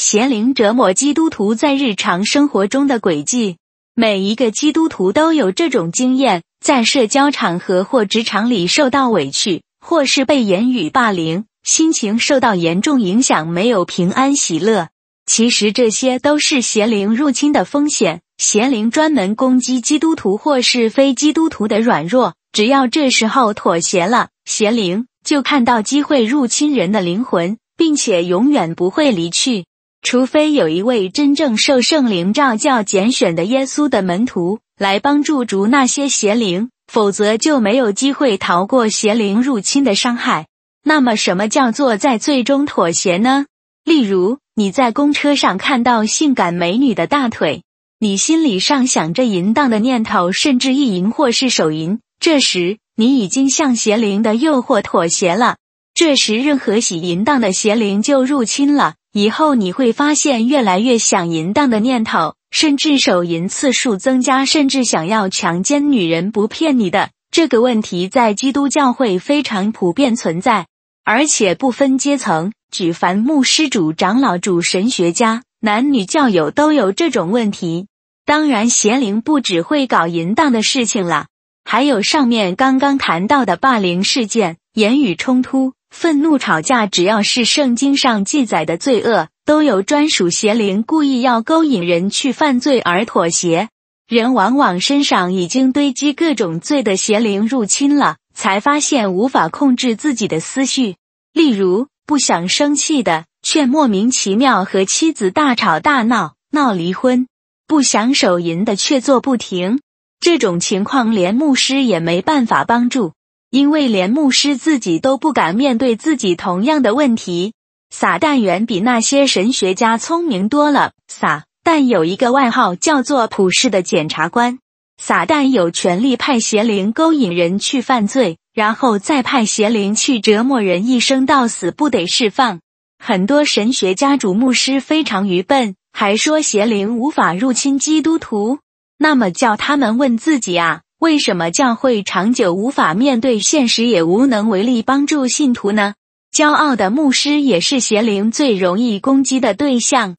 邪灵折磨基督徒在日常生活中的轨迹。每一个基督徒都有这种经验，在社交场合或职场里受到委屈，或是被言语霸凌，心情受到严重影响，没有平安喜乐。其实这些都是邪灵入侵的风险。邪灵专门攻击基督徒或是非基督徒的软弱，只要这时候妥协了，邪灵就看到机会入侵人的灵魂，并且永远不会离去。除非有一位真正受圣灵召教拣选的耶稣的门徒来帮助逐那些邪灵，否则就没有机会逃过邪灵入侵的伤害。那么，什么叫做在最终妥协呢？例如，你在公车上看到性感美女的大腿，你心里上想着淫荡的念头，甚至意淫或是手淫，这时你已经向邪灵的诱惑妥协了。这时，任何喜淫荡的邪灵就入侵了。以后你会发现越来越想淫荡的念头，甚至手淫次数增加，甚至想要强奸女人。不骗你的，这个问题在基督教会非常普遍存在，而且不分阶层，举凡牧师、主长老、主神学家、男女教友都有这种问题。当然，邪灵不只会搞淫荡的事情了，还有上面刚刚谈到的霸凌事件、言语冲突。愤怒、吵架，只要是圣经上记载的罪恶，都有专属邪灵故意要勾引人去犯罪而妥协。人往往身上已经堆积各种罪的邪灵入侵了，才发现无法控制自己的思绪。例如，不想生气的，却莫名其妙和妻子大吵大闹，闹离婚；不想手淫的，却做不停。这种情况，连牧师也没办法帮助。因为连牧师自己都不敢面对自己同样的问题，撒旦远比那些神学家聪明多了。撒旦有一个外号叫做普世的检察官，撒旦有权利派邪灵勾引人去犯罪，然后再派邪灵去折磨人，一生到死不得释放。很多神学家主牧师非常愚笨，还说邪灵无法入侵基督徒，那么叫他们问自己啊。为什么教会长久无法面对现实，也无能为力帮助信徒呢？骄傲的牧师也是邪灵最容易攻击的对象。